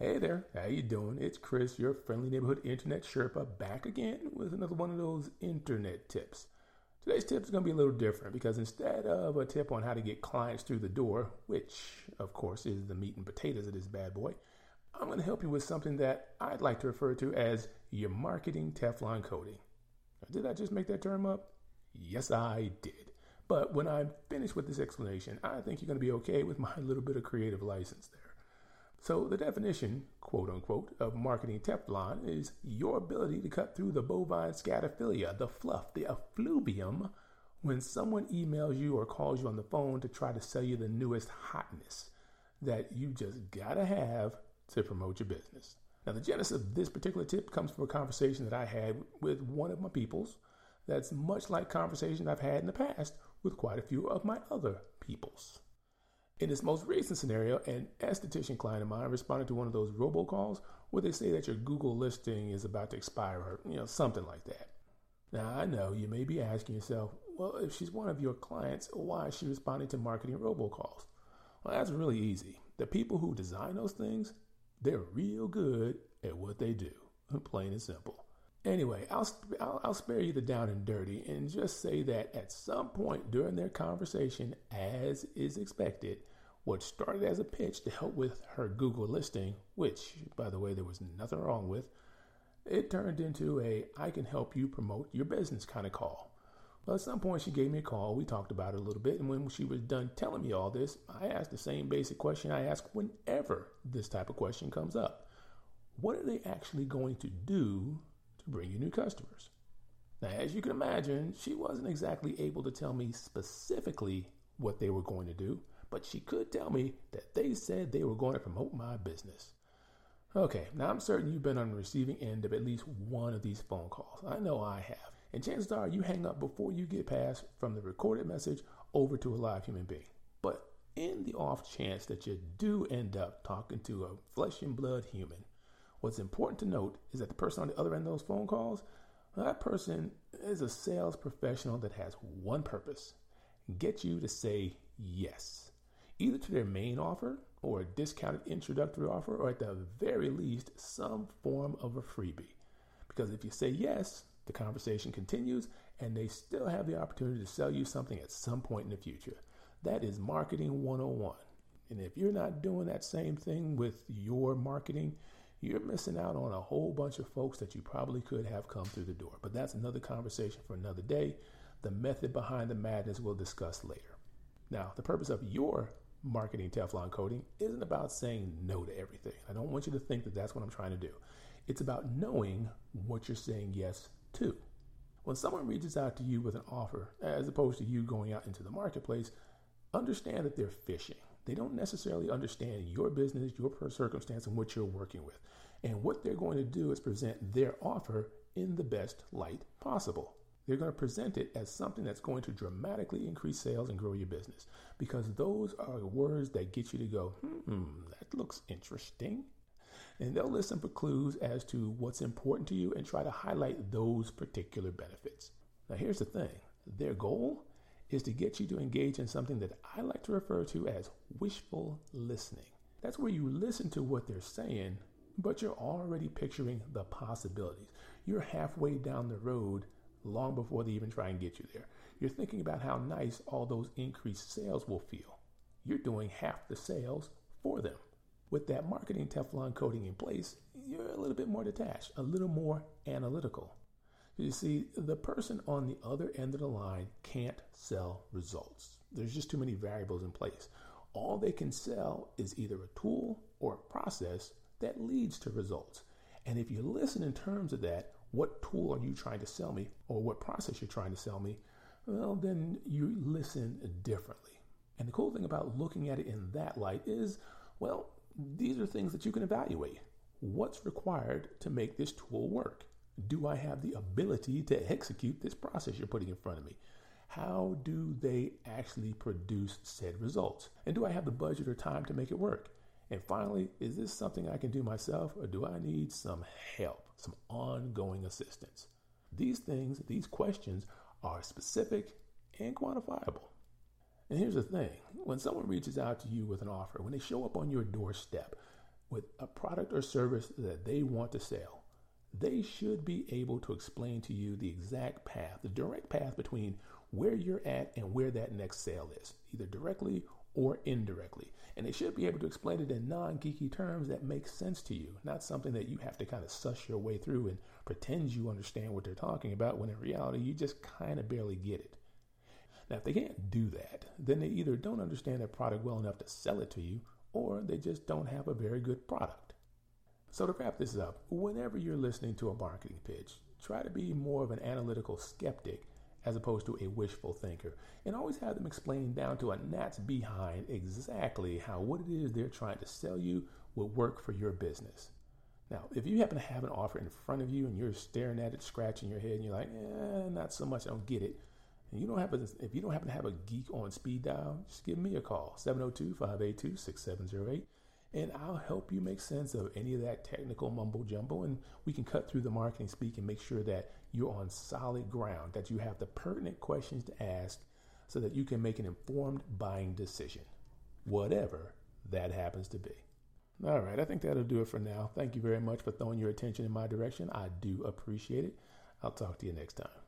Hey there, how you doing? It's Chris, your friendly neighborhood internet Sherpa, back again with another one of those internet tips. Today's tip is going to be a little different because instead of a tip on how to get clients through the door, which of course is the meat and potatoes of this bad boy, I'm going to help you with something that I'd like to refer to as your marketing Teflon coating. Did I just make that term up? Yes, I did. But when I'm finished with this explanation, I think you're going to be okay with my little bit of creative license there. So, the definition, quote unquote, of marketing Teflon is your ability to cut through the bovine scatophilia, the fluff, the effluvium, when someone emails you or calls you on the phone to try to sell you the newest hotness that you just gotta have to promote your business. Now, the genesis of this particular tip comes from a conversation that I had with one of my peoples that's much like conversations I've had in the past with quite a few of my other peoples. In this most recent scenario, an esthetician client of mine responded to one of those robocalls where they say that your Google listing is about to expire or, you know, something like that. Now, I know you may be asking yourself, well, if she's one of your clients, why is she responding to marketing robocalls? Well, that's really easy. The people who design those things, they're real good at what they do, plain and simple. Anyway, I'll, I'll, I'll, spare you the down and dirty and just say that at some point during their conversation, as is expected, what started as a pitch to help with her Google listing, which, by the way, there was nothing wrong with, it turned into a I can help you promote your business kind of call. Well, at some point, she gave me a call. We talked about it a little bit. And when she was done telling me all this, I asked the same basic question I ask whenever this type of question comes up What are they actually going to do bring you new customers? Now, as you can imagine, she wasn't exactly able to tell me specifically what they were going to do but she could tell me that they said they were going to promote my business. Okay, now I'm certain you've been on the receiving end of at least one of these phone calls. I know I have. And chances are you hang up before you get past from the recorded message over to a live human being. But in the off chance that you do end up talking to a flesh and blood human, what's important to note is that the person on the other end of those phone calls, that person is a sales professional that has one purpose get you to say yes either to their main offer or a discounted introductory offer, or at the very least, some form of a freebie. Because if you say yes, the conversation continues and they still have the opportunity to sell you something at some point in the future. That is marketing 101. And if you're not doing that same thing with your marketing, you're missing out on a whole bunch of folks that you probably could have come through the door. But that's another conversation for another day. The method behind the madness we'll discuss later. Now, the purpose of your marketing Teflon coating isn't about saying no to everything. I don't want you to think that that's what I'm trying to do. It's about knowing what you're saying yes to. When someone reaches out to you with an offer, as opposed to you going out into the marketplace, understand that they're fishing. They don't necessarily understand your business, your circumstance, and what you're working with. And what they're going to do is present their offer in the best light possible. They're going to present it as something that's going to dramatically increase sales and grow your business because those are words that get you to go, hmm, that looks interesting. And they'll listen for clues as to what's important to you and try to highlight those particular benefits. Now, here's the thing their goal is to get you to engage in something that I like to refer to as wishful listening. That's where you listen to what they're saying, but you're already picturing the possibilities. You're halfway down the road long before they even try and get you there. You're thinking about how nice all those increased sales will feel. You're doing half the sales for them. With that marketing Teflon coating in place, you're a little bit more detached, a little more analytical. You see, the person on the other end of the line can't sell results. There's just too many variables in place. All they can sell is either a tool or a process that leads to results. And if you listen in terms of that, what tool are you trying to sell me or what process you're trying to sell me, well, then you listen differently. And the cool thing about looking at it in that light is, well, these are things that you can evaluate. What's required to make this tool work? Do I have the ability to execute this process you're putting in front of me? How do they actually produce said results? And do I have the budget or time to make it work? And finally, is this something I can do myself or do I need some help, some ongoing assistance? These things, these questions are specific and quantifiable. And here's the thing when someone reaches out to you with an offer, when they show up on your doorstep, with a product or service that they want to sell, they should be able to explain to you the exact path, the direct path between where you're at and where that next sale is, either directly or indirectly. And they should be able to explain it in non geeky terms that make sense to you, not something that you have to kind of suss your way through and pretend you understand what they're talking about when in reality you just kind of barely get it. Now, if they can't do that, then they either don't understand their product well enough to sell it to you, or they just don't have a very good product. So, to wrap this up, whenever you're listening to a marketing pitch, try to be more of an analytical skeptic as opposed to a wishful thinker, and always have them explain down to a gnat's behind exactly how what it is they're trying to sell you will work for your business. Now, if you happen to have an offer in front of you and you're staring at it, scratching your head, and you're like, eh, not so much, I don't get it, and you don't have a, if you don't happen to have a geek on speed dial, just give me a call, 702-582-6708, and I'll help you make sense of any of that technical mumbo jumbo, and we can cut through the marketing speak and make sure that you're on solid ground, that you have the pertinent questions to ask so that you can make an informed buying decision, whatever that happens to be. All right, I think that'll do it for now. Thank you very much for throwing your attention in my direction. I do appreciate it. I'll talk to you next time.